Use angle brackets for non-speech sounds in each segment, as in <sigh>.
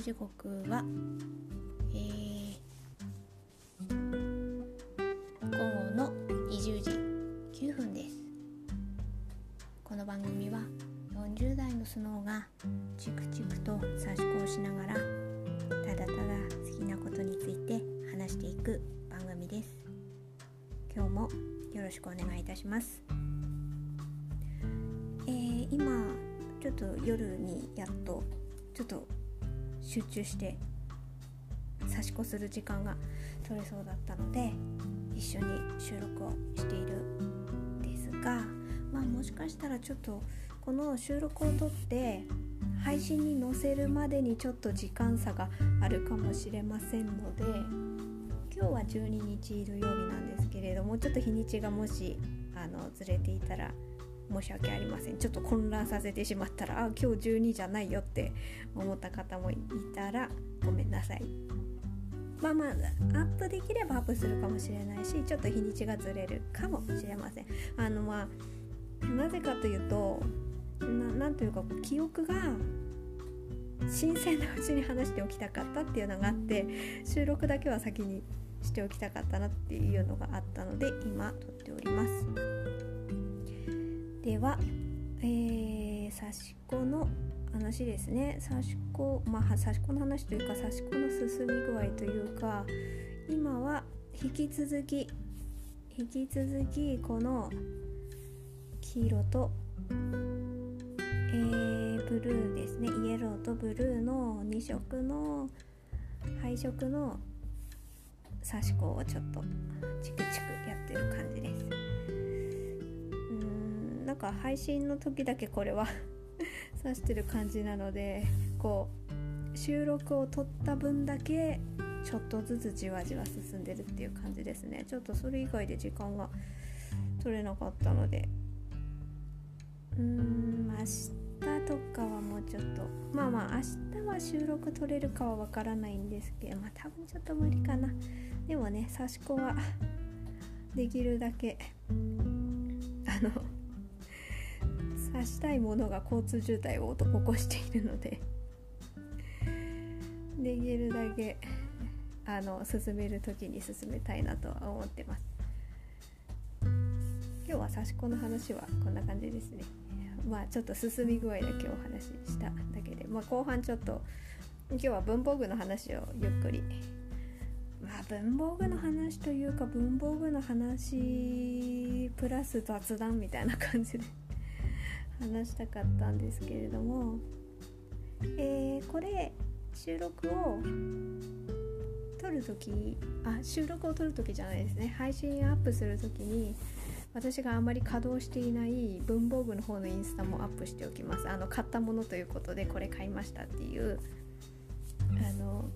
時刻は、集中して差し子する時間が取れそうだったので一緒に収録をしているんですがまあもしかしたらちょっとこの収録を撮って配信に載せるまでにちょっと時間差があるかもしれませんので今日は12日土曜日なんですけれどもちょっと日にちがもしあのずれていたら申し訳ありません。ちょっと混乱させてしまったらあ今日12じゃないよって思った方もいたらごめんなさいまあまあアップできればアップするかもしれないしちょっと日にちがずれるかもしれませんあのまあなぜかというと何というか記憶が新鮮なうちに話しておきたかったっていうのがあって収録だけは先にしておきたかったなっていうのがあったので今撮っております。では、えー、刺し子の話ですね。刺し子まあ刺し子の話というか刺し子の進み具合というか今は引き続き引き続きこの黄色と、えー、ブルーですね。イエローとブルーの2色の配色の刺し子をちょっとチクチクやってる感じです。うんなんか配信の時だけこれは指してる感じなのでこう収録を撮った分だけちょっとずつじわじわ進んでるっていう感じですね。ちょっとそれ以外で時間が取れなかったので。うーん明日とかはもうちょっと。まあまあ明日は収録撮れるかはわからないんですけどまあ多分ちょっと無理かな。でもね刺し子はできるだけ刺したいものが交通渋滞を起こしているのでできるだけあの進める時に進めたいなとは思ってます。今日は刺し子の話はこんな感じですね。まあちょっと進み具合だけお話ししただけで、まあ、後半ちょっと今日は文房具の話をゆっくり。まあ文房具の話というか文房具の話プラス雑談みたいな感じで話したかったんですけれども、えー、これ収録を撮る時あ収録を撮る時じゃないですね。配信アップする時に私があまり稼働していない文房具の方のインスタもアップしておきます。あの買ったものということでこれ買いましたっていうあの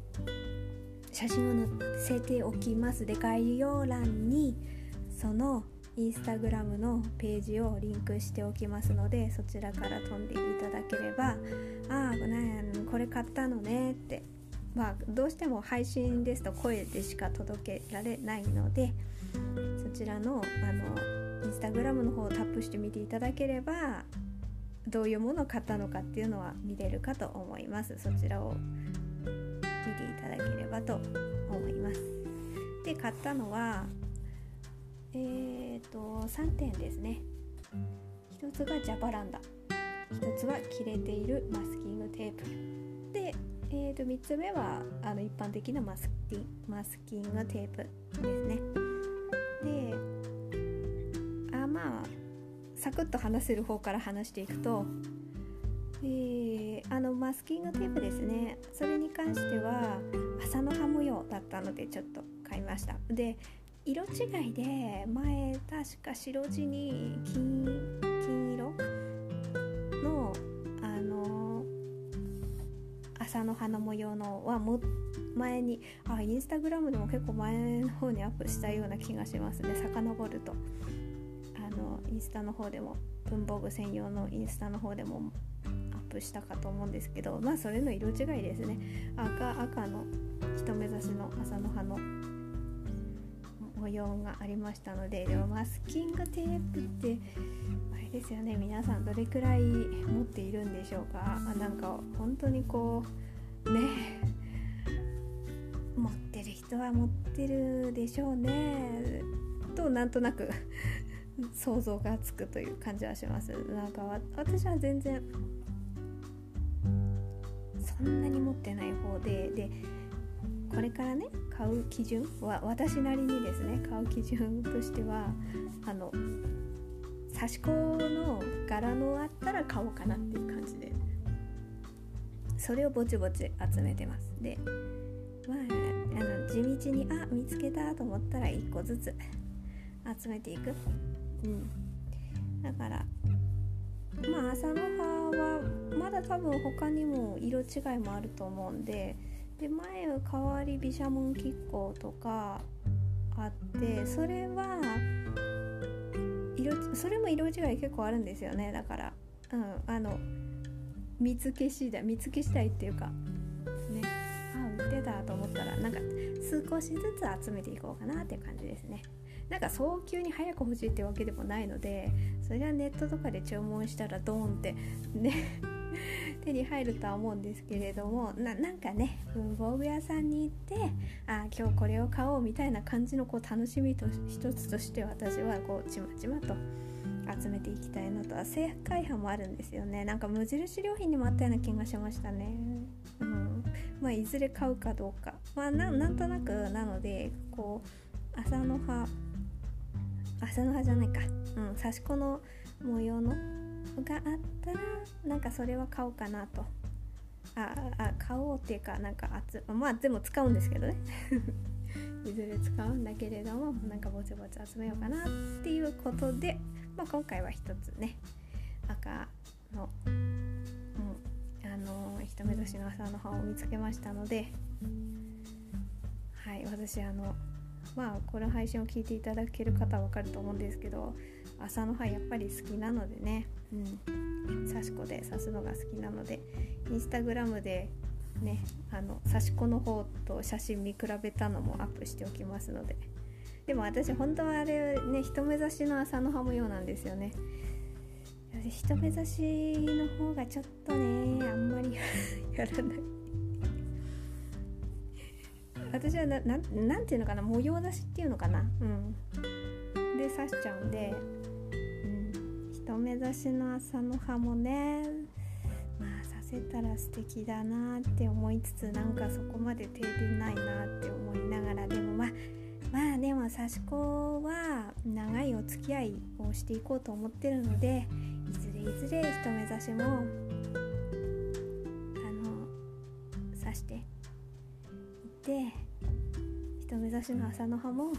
写真を載せておきます。で概要欄にそのインスタグラムのページをリンクしておきますのでそちらから飛んでいただければ「ああこれ買ったのね」ってまあどうしても配信ですと声でしか届けられないのでそちらのあのインスタグラムの方をタップしてみていただければどういうものを買ったのかっていうのは見れるかと思います。そちらを見ていただければと思います。で買ったのはえーと、3点ですね。1つがジャパランダ。1つは切れているマスキングテープ。で、えー、と3つ目はあの一般的なマスキマスキングテープですね。であまあサクッと話せる方から話していくとえ、あのマスキングテープですね。それに関しては朝の葉模様だったのでちょっと買いました。で色違いで前確か白地に金金色のあの朝の花模様のはも前にあインスタグラムでも結構前の方にアップしたような気がしますね。遡ると。あのインスタの方でも文房具専用のインスタの方でもアップしたかと思うんですけどまあそれの色違いですね。赤赤の一目指しの朝の葉の模様がありましたのででもマスキングテープってあれですよね皆さんどれくらい持っているんでしょうか？あなんか本当にこうね持ってる人は持ってるでしょうねとなんとなく <laughs> 想像がつくという感じはします。なんか私は全然そんなに持ってない方ででこれからね買う基準は私なりにですね買う基準としてはあの刺し子の柄のあったら買おうかなっていう感じでそれをぼちぼち集めてます。でまああの地道にあ見つけたと思ったら1個ずつ集めていく。うん。だからまあ朝の葉はまだ多分他にも色違いもあると思うんでで前は代わり毘沙門亀甲とかあってそれは色それも色違い結構あるんですよね。だからうんあの見つけ次第見つけ次第っていうかねあ売ってたと思ったらなんか少しずつ集めていこうかなっていう感じですね。なんか早急に早く欲しいってわけでもないのでそれはネットとかで注文したらドーンってね手に入るとは思うんですけれどもなんかね文房具屋さんに行ってあ今日これを買おうみたいな感じのこう楽しみと一つとして私はこうちまちまと集めていきたいのと。は正解派もあるんですよね。なんか無印良品にもあったような気がしましたね。うん。まあいずれ買うかどうか。まあなんとなくなのでこう朝の葉朝の葉じゃないか。うん刺し子の模様のがあったらなんかそれは買おうかなと。ああ買おうっていうかなんかつまあ全部使うんですけどね。<laughs> いずれ使うんだけれどもなんかぼちぼち集めようかなっていうことで、まあ、今回は一つね赤の、うん、あの一目年の朝の葉を見つけましたのではい私あのまあこの配信を聞いていただける方は分かると思うんですけど朝の葉やっぱり好きなのでね、うん、刺し子で刺すのが好きなのでインスタグラムでねあの刺し子の方と写真見比べたのもアップしておきますので。でも私本当はあれね一目指しの朝の葉模様なんですよね。一目指しの方がちょっとねあんまり <laughs> やらない。私はなななんていうのかな模様出しっていうのかな。うん。で刺しちゃうんで。うん。一目指しの朝の葉もねまあさせたら素敵だなって思いつつなんかそこまで手出ないなって思いながらでもまあまあでも刺し子は長いお付き合いをしていこうと思ってるのでいずれいずれ一目指しもあの刺していって目指しの朝の葉も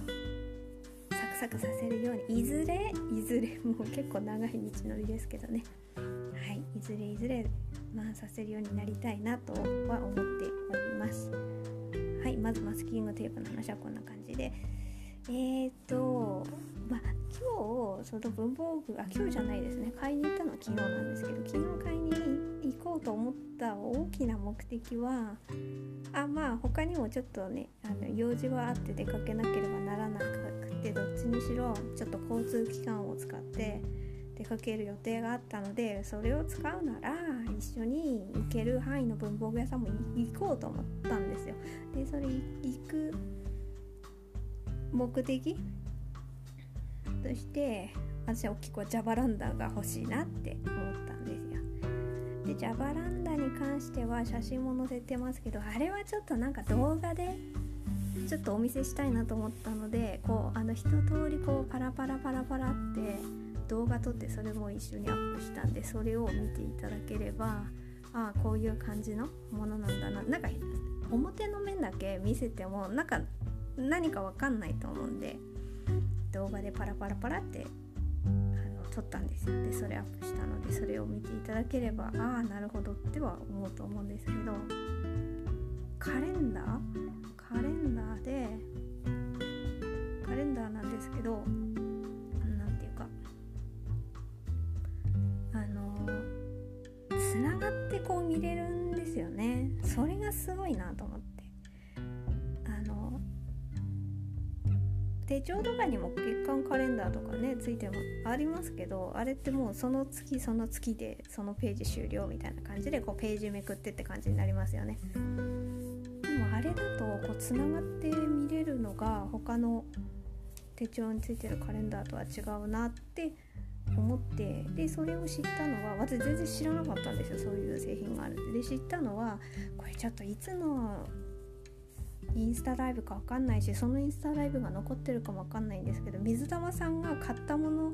サクサクさせるようにいずれいずれ <laughs> もう結構長い道のりですけどね。はいいずれいずれまあさせるようになりたいなとは思っております。はいまずマスキングテープの話はこんな感じで。えーとまあ今日その文房具あ今日じゃないですね買いに行ったのは昨日なんですけど昨日買いに行こうと思った大きな目的はあまあ他にもちょっとねあの用事はあって出かけなければならなくてどっちにしろちょっと交通機関を使って出かける予定があったのでそれを使うなら一緒に行ける範囲の文房具屋さんも行こうと思ったんですよ。でそれ行く目的？として私は大きくはジャバランダが欲しいなって思ったんですよ。でジャバランダに関しては写真も載せてますけどあれはちょっとなんか動画でちょっとお見せしたいなと思ったのでこうあの一通りこうパラパラパラパラって動画撮ってそれも一緒にアップしたんでそれを見ていただければああこういう感じのものなんだななんか表の面だけ見せてもなんか何かわかんないと思うんで動画でパラパラパラってあの撮ったんですよ。でそれアップしたのでそれを見ていただければああなるほどっては思うと思うんですけどカレンダー？カレンダーでカレンダーなんですけど何ていうかあのつながってこう見れるんですよね。それがすごいなと手帳とかにも月間カレンダーとかねついてもありますけどあれってもうその月その月でそのページ終了みたいな感じでこうページめくってって感じになりますよね。でもあれだとこうつながって見れるのが他の手帳についてるカレンダーとは違うなって思ってでそれを知ったのは私全然知らなかったんですよそういう製品があるって。で知ったのはこれちょっといつのインスタライブか分かんないしそのインスタライブが残ってるかも分かんないんですけど水玉さんが買ったもの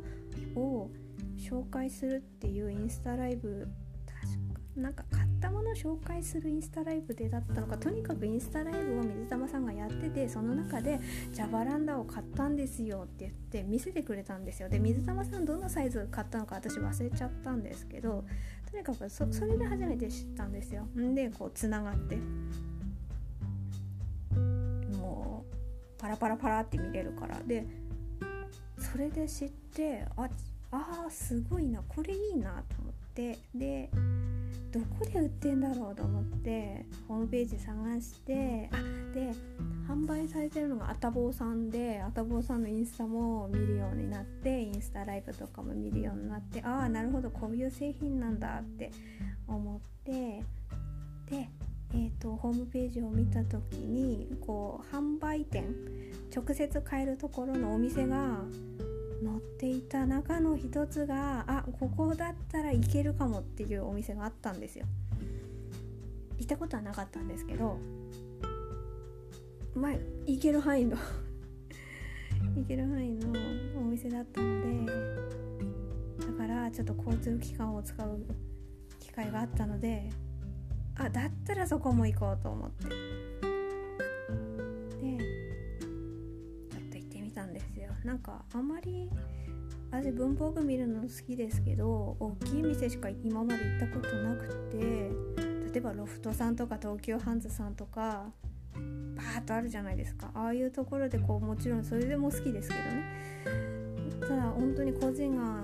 を紹介するっていうインスタライブ確かなんか買ったものを紹介するインスタライブでだったのかとにかくインスタライブを水玉さんがやっててその中でジャバランダを買ったんですよって言って見せてくれたんですよ。で水玉さんどのサイズ買ったのか私忘れちゃったんですけどとにかくそれで初めて知ったんですよ。でこうつながって。パラパラパラって見れるから。でそれで知ってああすごいなこれいいなと思って。でどこで売ってんだろうと思ってホームページ探してあで販売されてるのがあたぼうさんであたぼうさんのインスタも見るようになってインスタライブとかも見るようになってああなるほどこういう製品なんだって思って。でえーと、ホームページを見た時にこう販売店直接買えるところのお店が載っていた中の一つがあここだったらいけるかもっていうお店があったんですよ。行ったことはなかったんですけどまあ行ける範囲の <laughs> 行ける範囲のお店だったのでだからちょっと交通機関を使う機会があったのであだったらそこも行こうと思って。でちょっと行ってみたんですよ。なんかあんまり私文房具見るの好きですけど大きい店しか今まで行ったことなくて例えばロフトさんとか東急ハンズさんとかバーッとあるじゃないですか。ああいうところでこうもちろんそれでも好きですけどね。ただ本当に個人が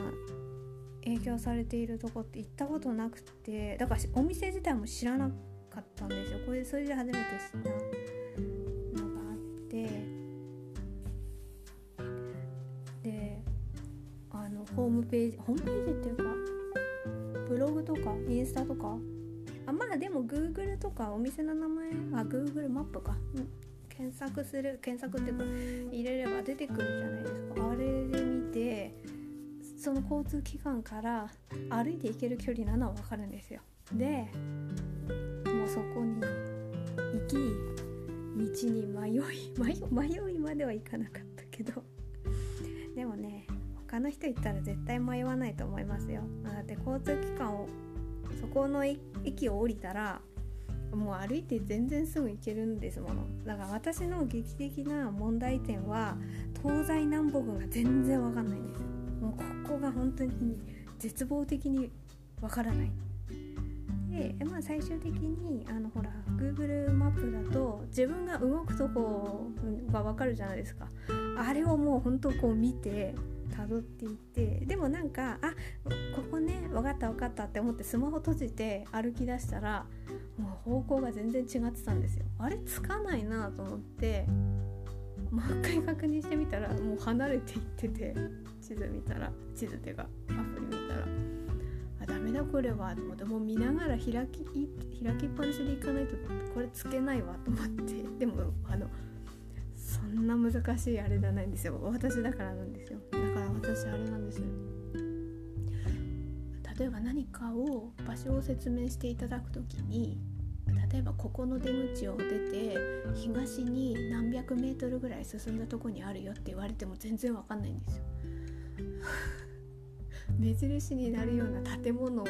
営業されているとこって行ったことなくてだからお店自体も知らなかったんですよ。これそれで初めて知ったのがあってであのホームページホームページっていうかブログとかインスタとかあまあでも Google とかお店の名前あ Google マップか、検索する検索っていうか入れれば出てくるじゃないですか。あれで見てその交通機関から歩いて行ける距離なのは分かるんですよ。でもうそこに行き道に迷い <laughs> 迷いまではいかなかったけど。でもね他の人行ったら絶対迷わないと思いますよ。だって交通機関をそこの駅を降りたらもう歩いて全然すぐ行けるんですもの。だから私の劇的な問題点は東西南北が全然わかんないんです。こが本当に絶望的にわからない。で、まあ、最終的にあのほら Google マップだと自分が動くとこがわかるじゃないですか。あれをもう本当こう見て辿っていってでもなんかあここね分かった分かったって思ってスマホ閉じて歩き出したらもう方向が全然違ってたんですよ。あれつかないなと思って。もう一回確認してみたらもう離れていってて地図見たら地図っていうかアプリ見たらあダメだこれはと思ってもう見ながら開き開きっぱなしでいかないとこれつけないわと思ってでもあのそんな難しいあれじゃないんですよ。私だからなんですよ。だから私あれなんです例えば何かを場所を説明していただく時に例えばここの出口を出て東に何百メートルぐらい進んだとこにあるよって言われても全然わかんないんですよ。<laughs> 目印になるような建物を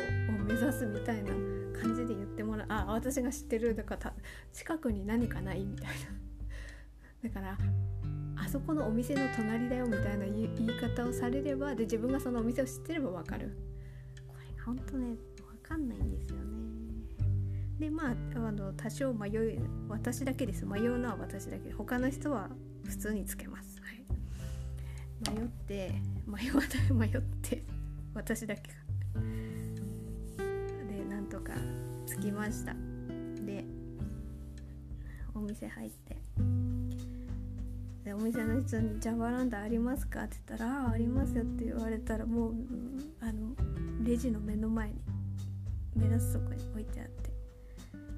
目指すみたいな感じで言ってもらう。あ私が知ってるだから近くに何かないみたいな。<laughs> だからあそこのお店の隣だよみたいな言い方をされればで自分がそのお店を知ってれば分かる。これがほんとね分かんないんでまああの多少迷い私だけです。迷うのは私だけ。他の人は普通につけます、はい、迷って迷わない <laughs> 迷って私だけがでなんとか着きました。でお店入って。でお店の人に「ジャバランダありますか?」って言ったら「ああありますよ」って言われたらもうあのレジの目の前に目立つとこに置いてあって。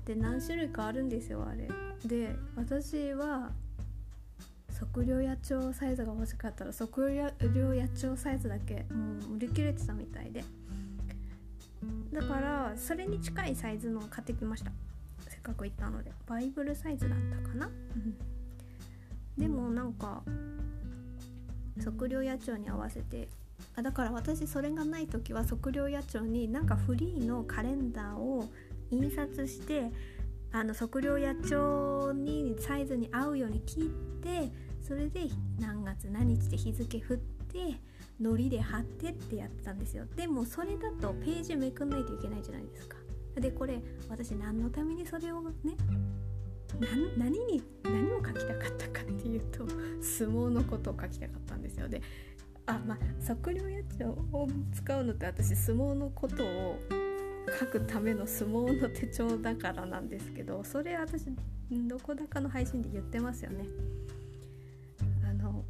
で何種類かあるんですよあれ。で私は測量野鳥サイズが欲しかったら測量野鳥サイズだけもう売り切れてたみたいで。だからそれに近いサイズのを買ってきました。せっかく行ったので。バイブルサイズだったかな、でもなんか測量野鳥に合わせてあだから私それがない時は測量野鳥になんかフリーのカレンダーを印刷してあの測量野鳥にサイズに合うように切ってそれで何月何日で日付振って糊で貼ってってやってたんですよ。でもそれだとページめくんないといけないじゃないですか。でこれ私何のためにそれをね何に何を書きたかったかっていうと相撲のことを書きたかったんですよ。であまあ測量やつを使うのって私相撲のことを書くための相撲の手帳だからなんですけどそれ私どこだかの配信で言ってますよね。あの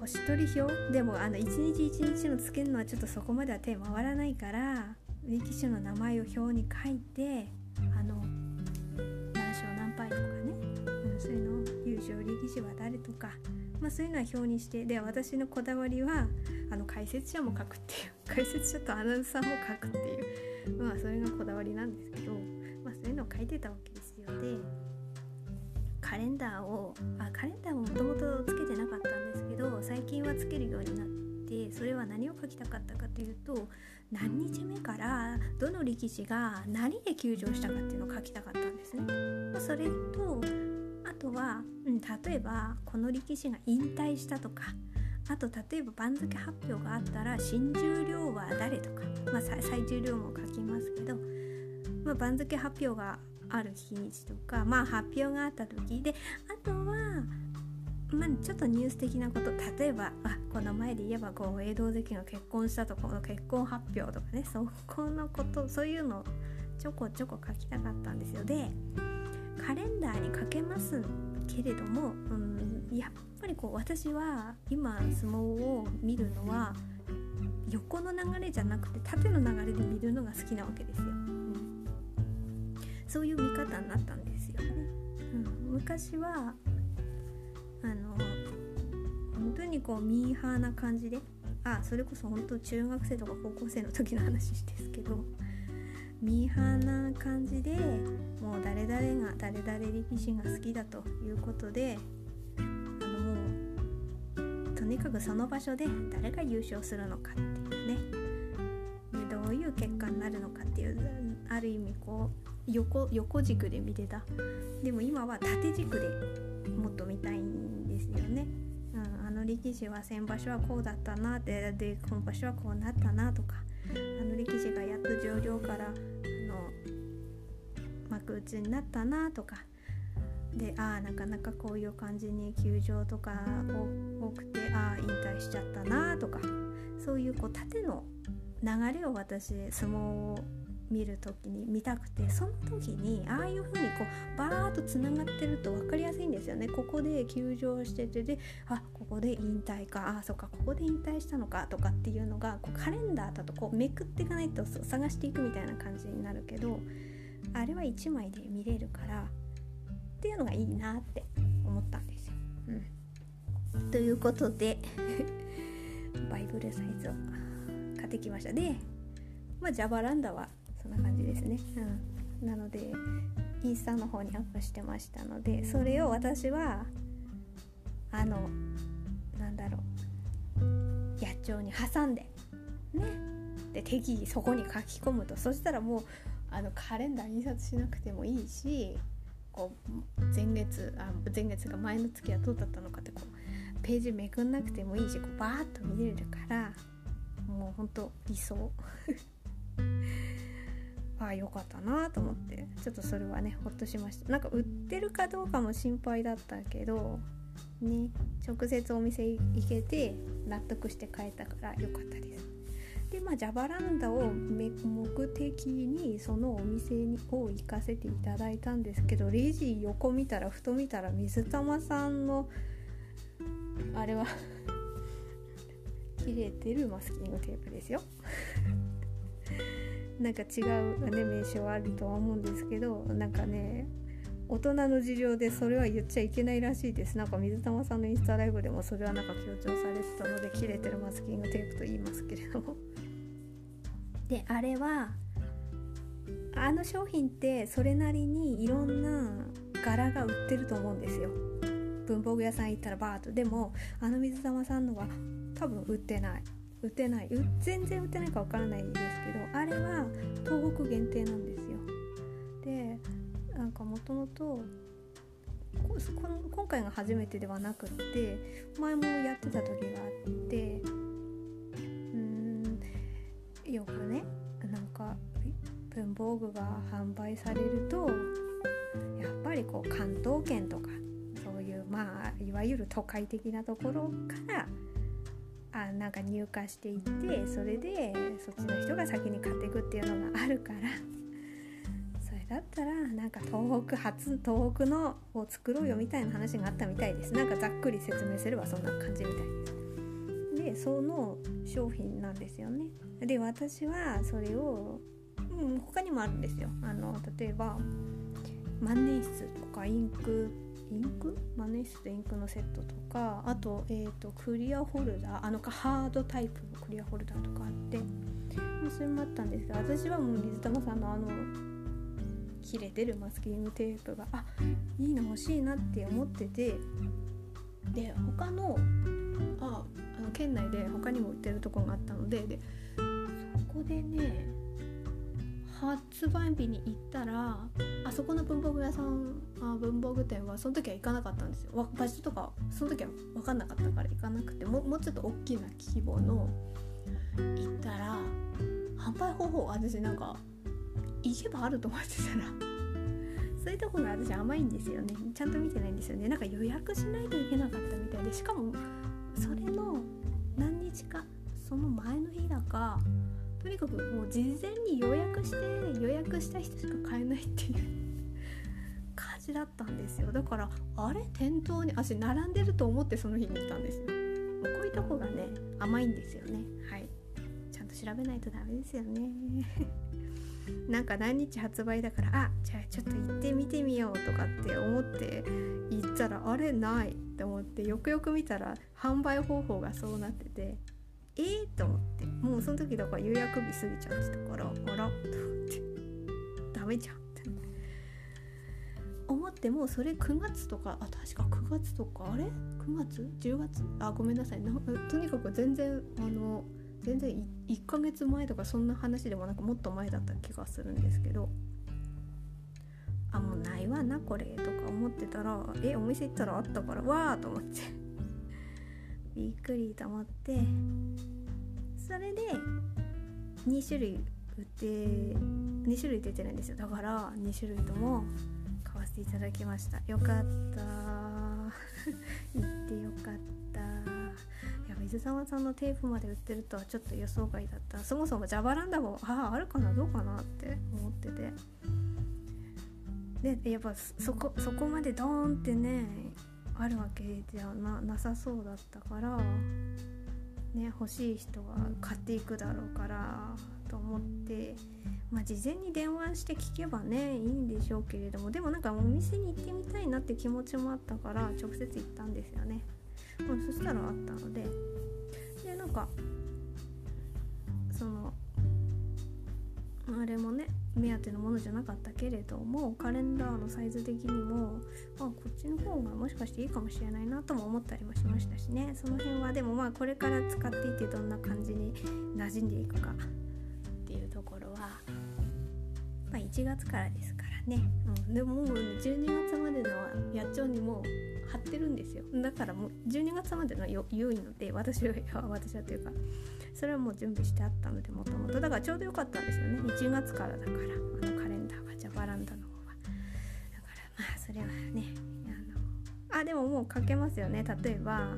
星取り表？でもあの一日一日のつけるのはちょっとそこまでは手回らないから歴史の名前を表に書いていうの優勝力士は誰とかまあ、そういうのは表にしてで私のこだわりはあの解説者も書くっていう <laughs> 解説者とアナウンサーも書くっていうまあそれがこだわりなんですけど、まあ、そういうのを書いてたわけですよでカレンダーをあカレンダーももともとつけてなかったんですけど最近はつけるようになってそれは何を書きたかったかというと何日目からどの力士が何で休場したかっていうのを書きたかったんですね。それととは、うん、例えばこの力士が引退したとかあと例えば番付発表があったら新十両は誰とか、まあ、最重量も書きますけど、まあ、番付発表がある日にちとか、まあ、発表があった時であとは、まあ、ちょっとニュース的なこと例えばあこの前で言えばこう江戸関が結婚したとこの結婚発表とかねそこのことそういうのをちょこちょこ書きたかったんですよ。でカレンダーにかけますけれども、うん、やっぱりこう私は今相撲を見るのは横の流れじゃなくて縦の流れで見るのが好きなわけですよ、うん、そういう見方になったんですよね、うん、昔はあの本当にこうミーハーな感じであそれこそ本当中学生とか高校生の時の話ですけどミーハーな感じでもう誰々が誰々力士が好きだということであのもうとにかくその場所で誰が優勝するのかっていうね。どういう結果になるのかっていうある意味こう横横軸で見てた。でも今は縦軸でもっと見たいんですよね。うん、あの力士は先場所はこうだったなでで今場所はこうなったなとか。あの力士がやっと上場からあの幕内になったなとか。でああなかなかこういう感じに球場とか多くてああ引退しちゃったなとか。そういうこう縦の流れを私相撲を見る時に見たくてその時にああいう風にこうバーッとつながってると分かりやすいんですよね。ここで休場しててであここで引退かあそっかここで引退したのかとかっていうのがこうカレンダーだとこうめくっていかないと探していくみたいな感じになるけどあれは1枚で見れるからっていうのがいいなって思ったんですよ。うん、ということで <laughs> バイブルサイズを買ってきました。で、まあ、ジャバランダはそんな感じですね。うん、なのでインスタの方にアップしてましたのでそれを私はあのなんだろう。野鳥に挟んでね。で適宜そこに書き込むと。そしたらもうあのカレンダー印刷しなくてもいいしこう前月あ前月が前の月はどうだったのかってこうページめくんなくてもいいしこうバーッと見れるからもうほんと理想。ああよかったなと思って。ちょっとそれはねほっとしました。なんか売ってるかどうかも心配だったけどね直接お店行けて納得して買えたからよかったです。でまあジャバランダを目的にそのお店を行かせていただいたんですけどレジ横見たらふと見たら水玉さんのあれは <laughs> 切れてるマスキングテープですよ。なんか違う、ね、名称あるとは思うんですけどなんかね大人の事情でそれは言っちゃいけないらしいです。なんか水玉さんのインスタライブでもそれはなんか強調されてたので切れてるマスキングテープと言いますけれども。<laughs> であれはあの商品ってそれなりにいろんな柄が売ってると思うんですよ。文房具屋さん行ったらバーッと。でもあの水玉さんのは多分売ってない売ってない。全然売ってないかわからないですけどあれは東北限定なんですよ。でなんかもともと今回が初めてではなくって前もやってた時があってうんよくねなんか文房具が販売されるとやっぱりこう関東圏とかそういうまあいわゆる都会的なところからあなんか入荷していってそれでそっちの人が先に買っていくっていうのがあるから。<laughs> それだったらなんか東北初東北のを作ろうよみたいな話があったみたいです。なんかざっくり説明すればそんな感じみたいですでその商品なんですよね。で私はそれを、うん、他にもあるんですよ。あの例えば万年筆とかインクインクマネストインクのセットとかあと,、えーと、クリアホルダーあのかハードタイプのクリアホルダーとかあってそれもあったんですが私はもう水玉さんのあの切れてるマスキングテープがあいいの欲しいなって思っててで他のああの県内で他にも売ってるとこがあったのででそこでね発売日に行ったらあそこの文房具屋さんあ文房具店はその時は行かなかったんですよ。場所とかその時は分かんなかったから行かなくてももうちょっと大きな規模の行ったら販売方法私なんか行けばあると思ってたら <laughs> そういうとこが私甘いんですよね。ちゃんと見てないんですよね。なんか予約しないといけなかったみたいでしかもそれの何日かその前の日だかとにかくもう事前に予約して予約した人しか買えないっていう感じだったんですよ。だからあれ店頭に私並んでると思ってその日に行ったんですよ。こういうとこがね甘いんですよね。はい。ちゃんと調べないとダメですよね。<laughs> なんか何日発売だからあじゃあちょっと行ってみてみようとかって思って行ったらあれないって思ってよくよく見たら販売方法がそうなってて。えー、と思って。もうその時だから予約日過ぎちゃってたからあらと思ってダメじゃんって思って。もうそれ9月とかあ確か9月とかあれ？9月？10月？あごめんなさい。なとにかく全然あの全然1ヶ月前とかそんな話でもなくもっと前だった気がするんですけど。あもうないわなこれとか思ってたらえお店行ったらあったからわーと思って。びっくりと思って。それで2種類売って2種類出てるんですよ。だから2種類とも買わせていただきました。よかった。<laughs> 行ってよかった。いや水沢さんのテープまで売ってるとはちょっと予想外だった。そもそもジャバランダもあああるかな？どうかなって思ってて。でやっぱそこそこまでドーンってねあるわけじゃななさそうだったから。ね欲しい人は買っていくだろうからと思ってまあ事前に電話して聞けばねいいんでしょうけれどもでもなんかお店に行ってみたいなって気持ちもあったから直接行ったんですよね、うん、そしたらあったのででなんかそのあれもね目当てのものじゃなかったけれどもカレンダーのサイズ的にもあこっちの方がもしかしていいかもしれないなとも思ったりもしましたしね。その辺はでもまあこれから使っていってどんな感じに馴染んでいくかっていうところは、まあ、1月からですからね、うん、でももう12月までの野鳥にも貼ってるんですよ。だからもう12月までの良いので私は <laughs> 私はというかそれはもう準備してあったのでもともと。だからちょうどよかったんですよね。1月からだからあのカレンダーがジャバランダの方はだからまあそれはねあのあでももう書けますよね。例えば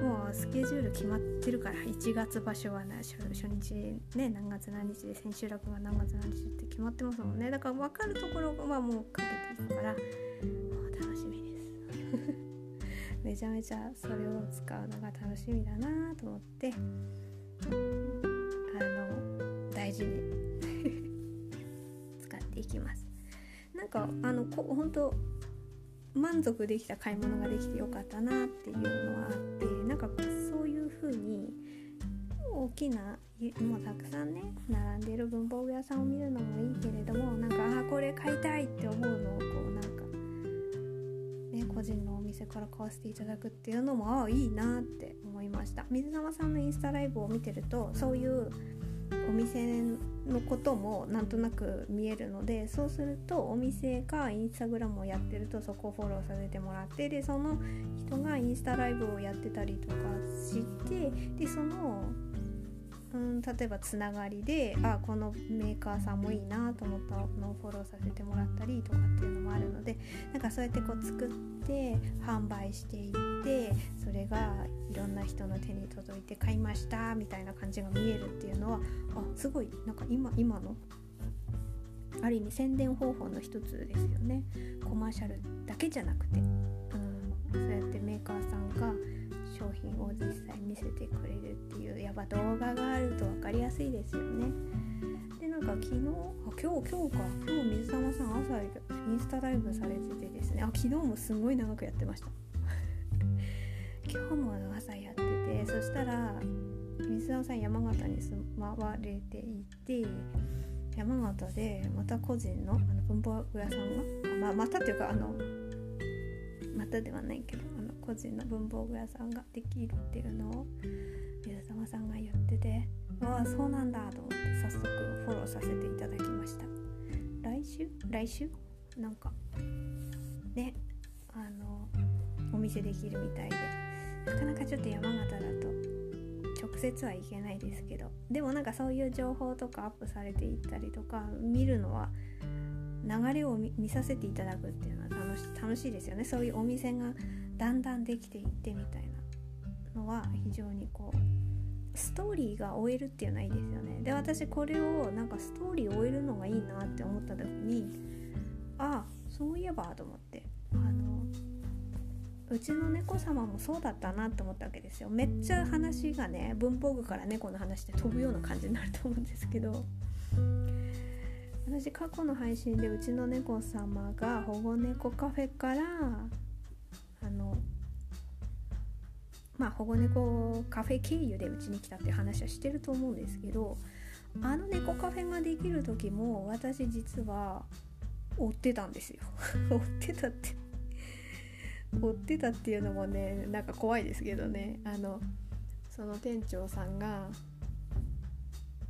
もうスケジュール決まってるから1月場所はな初初日ね何月何日で千秋楽が何月何日って決まってますもんね。だから分かるところはもうかけていくからもう楽しみです。<laughs> めちゃめちゃそれを使うのが楽しみだなと思ってあの大事に <laughs> 使っていきます。なんかあのこ本当満足できた買い物ができてよかったなっていうのはあってなんかそういう風に大きなもうたくさんね並んでる文房具屋さんを見るのもいいけれどもなんかああこれ買いたいって思うのをこうなんかね個人のお店から買わせていただくっていうのもああいいなって思いました。水沢さんのインスタライブを見てるとそういうお店のこともなんとなく見えるのでそうするとお店がインスタグラムをやってるとそこをフォローさせてもらってでその人がインスタライブをやってたりとかしてでそのうん例えばつながりであこのメーカーさんもいいなと思ったのをフォローさせてもらったりとかっていうのもあるのでなんかそうやってこう作って販売していってそれがいろんな人の手に届いて買いましたみたいな感じが見えるっていうのはあすごいなんか今今のある意味宣伝方法の一つですよね。コマーシャルだけじゃなくて、うん、そうやってメーカーさんが商品を実際見せてくれるっていうやっぱ動画があると分かりやすいですよね。でなんか昨日あ今日今日か。今日水玉さん朝インスタライブされててですね。あ昨日もすごい長くやってました。<laughs> 今日も朝やっててそしたら水玉さん山形に住まわれていて山形でまた個人のあの文房具屋さんが、まあ、またっていうかあのまたではないけど個人の文房具屋さんができるっていうのを水玉さんが言っててわあそうなんだと思って早速フォローさせていただきました。来週？来週？なんかねあのお店できるみたいで。なかなかちょっと山形だと直接はいけないですけど。でもなんかそういう情報とかアップされていったりとか見るのは流れを見させていただくっていうのは楽し楽しいですよね。そういうお店がだんだんできていってみたいなのは非常にこうストーリーが終えるっていうのはいいですよね。で私これをなんかストーリー終えるのがいいなって思った時にああそういえばと思ってあのうちの猫様もそうだったなって思ったわけですよ。めっちゃ話がね文房具から猫の話で飛ぶような感じになると思うんですけど。私過去の配信でうちの猫様が保護猫カフェからまあ保護猫カフェ経由でうちに来たって話はしてると思うんですけどあの猫カフェができる時も私実は追ってたんですよ。<laughs> 追ってたって追ってたっていうのもねなんか怖いですけどね。あのその店長さんが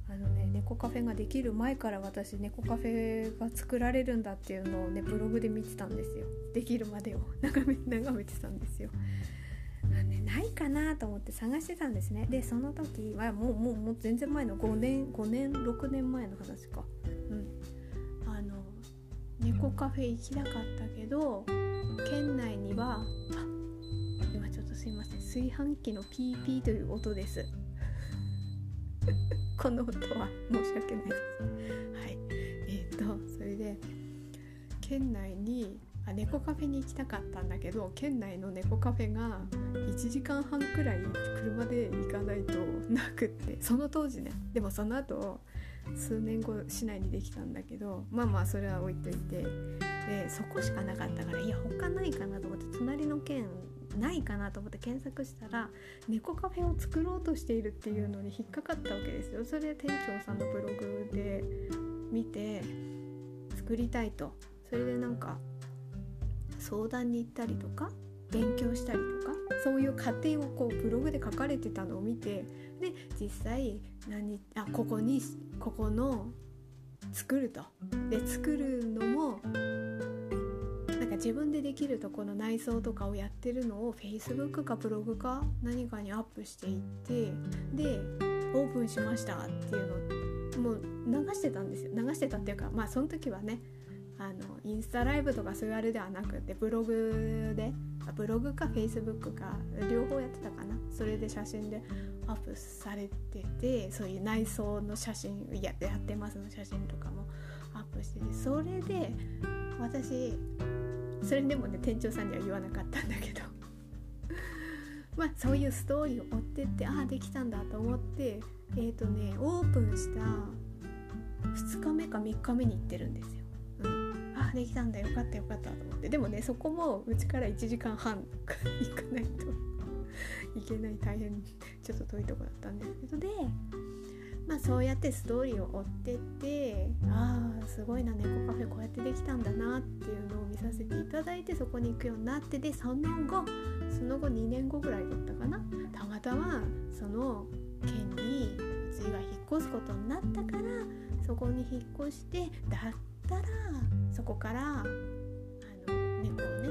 あのね猫カフェができる前から私猫カフェが作られるんだっていうのをねブログで見てたんですよ。できるまでを。眺め眺めてたんですよ。ないかなと思って探してたんですね。でその時はもうもうもう全然前の5年5年6年前の話か。うん。あの猫カフェ行きたかったけど県内にはあ今ちょっとすいません。炊飯器のピーピーという音です。<laughs> この音は申し訳ないです。はい。えっ、ー、とそれで県内にあ猫カフェに行きたかったんだけど県内の猫カフェが1時間半くらい車で行かないとなくってその当時ね。でもその後数年後市内にできたんだけどまあまあそれは置いといてでそこしかなかったからいや他ないかなと思って隣の県ないかなと思って検索したら猫カフェを作ろうとしているっていうのに引っかかったわけですよ。それで店長さんのブログで見て作りたいと。それでなんか相談に行ったりとか勉強したりとかそういう過程をこうブログで書かれてたのを見てで実際何あここにここの作ると。で作るのもなんか自分でできるとこの内装とかをやってるのを Facebook かブログか何かにアップしていってでオープンしましたっていうのをもう流してたんですよ。流してたっていうかまあその時はねあのインスタライブとかそういうあれではなくてブログでブログかフェイスブックか両方やってたかなそれで写真でアップされててそういう内装の写真ややってますの写真とかもアップしててそれで私それでもね店長さんには言わなかったんだけど <laughs> まあそういうストーリーを追ってってああできたんだと思ってえっ、ー、とねオープンした2日目か3日目に行ってるんですよ。できたんだ。よかったよかった。と思ってでもねそこもうちから1時間半 <laughs> 行かないと。いけない。大変ちょっと遠いとこだったんで。すけどでまあそうやってストーリーを追ってってああすごいな猫カフェこうやってできたんだなっていうのを見させていただいてそこに行くようになってで3年後その後2年後ぐらいだったかな。たまたまその県にうちが引っ越すことになったからそこに引っ越してだったらそこからあの猫をね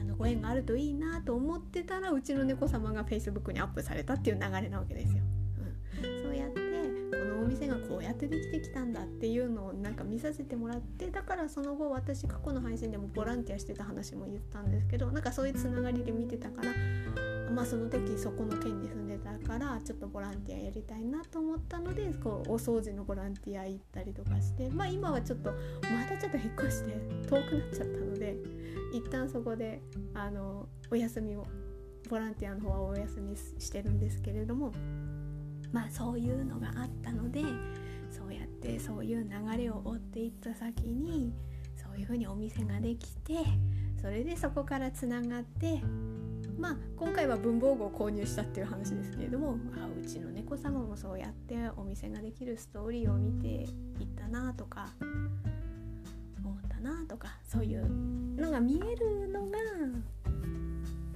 あのご縁があるといいなと思ってたらうちの猫様が Facebook にアップされたっていう流れなわけですよ。うんそうやってこのお店がこうやってできてきたんだっていうのをなんか見させてもらってだからその後私過去の配信でもボランティアしてた話も言ったんですけどなんかそういうつながりで見てたからまあその時そこの県に住んでたからちょっとボランティアやりたいなと思ったのでこうお掃除のボランティア行ったりとかしてまあ今はちょっとまたちょっと引っ越して遠くなっちゃったので一旦そこであのお休みをボランティアの方はお休みしてるんですけれどもまあそういうのがあったのでそうやってそういう流れを追っていった先にそういうふうにお店ができてそれでそこからつながってまあ今回は文房具を購入したっていう話ですけれどもあうちの猫様もそうやってお店ができるストーリーを見ていったなとか思ったなとかそういうのが見えるのが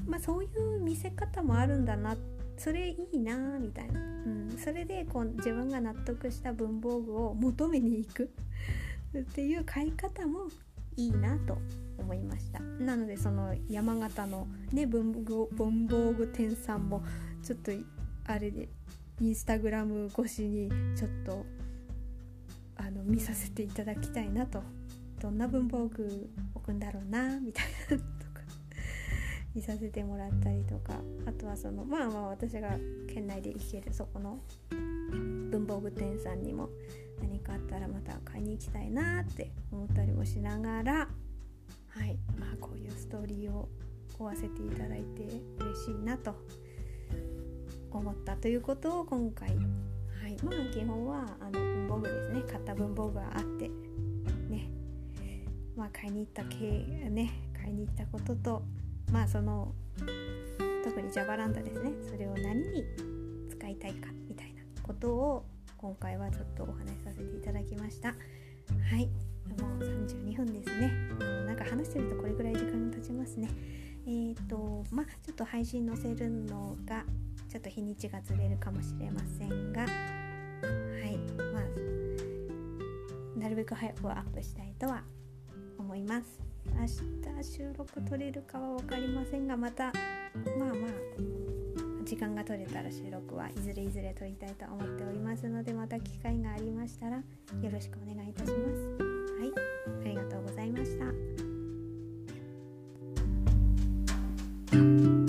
まあそういう見せ方もあるんだなそれいいなみたいな、うん、それでこう自分が納得した文房具を求めに行くっていう買い方もいいなと思いました。なのでその山形のね文文房具店さんもちょっとあれでインスタグラム越しにちょっとあの見させていただきたいなと。どんな文房具置くんだろうなみたいなとか。<laughs> 見させてもらったりとか。あとはそのまあまあ私が県内で行けるそこの文房具店さんにも何かあったらまた買いに行きたいなって思ったりもしながらはい。まあこういうストーリーを追わせていただいて嬉しいなと思ったということを今回。はい。まあ基本はあの文房具ですね。買った文房具があってね。まあ買いに行った経ね買いに行ったこととまあその特に Java ランドですね。それを何に使いたいかみたいなことを今回はちょっとお話しさせていただきました。はい。もう32分ですね、か話してるとこれぐらい時間が経ちますね。えっ、ー、とまあちょっと配信載せるのがちょっと日にちがずれるかもしれませんがはいまあなるべく早くアップしたいとは思います。明日収録取れるかは分かりませんがまたまあまあ時間が取れたら収録はいずれいずれ撮りたいと思っておりますのでまた機会がありましたらよろしくお願いいたします。はい、ありがとうございました。Música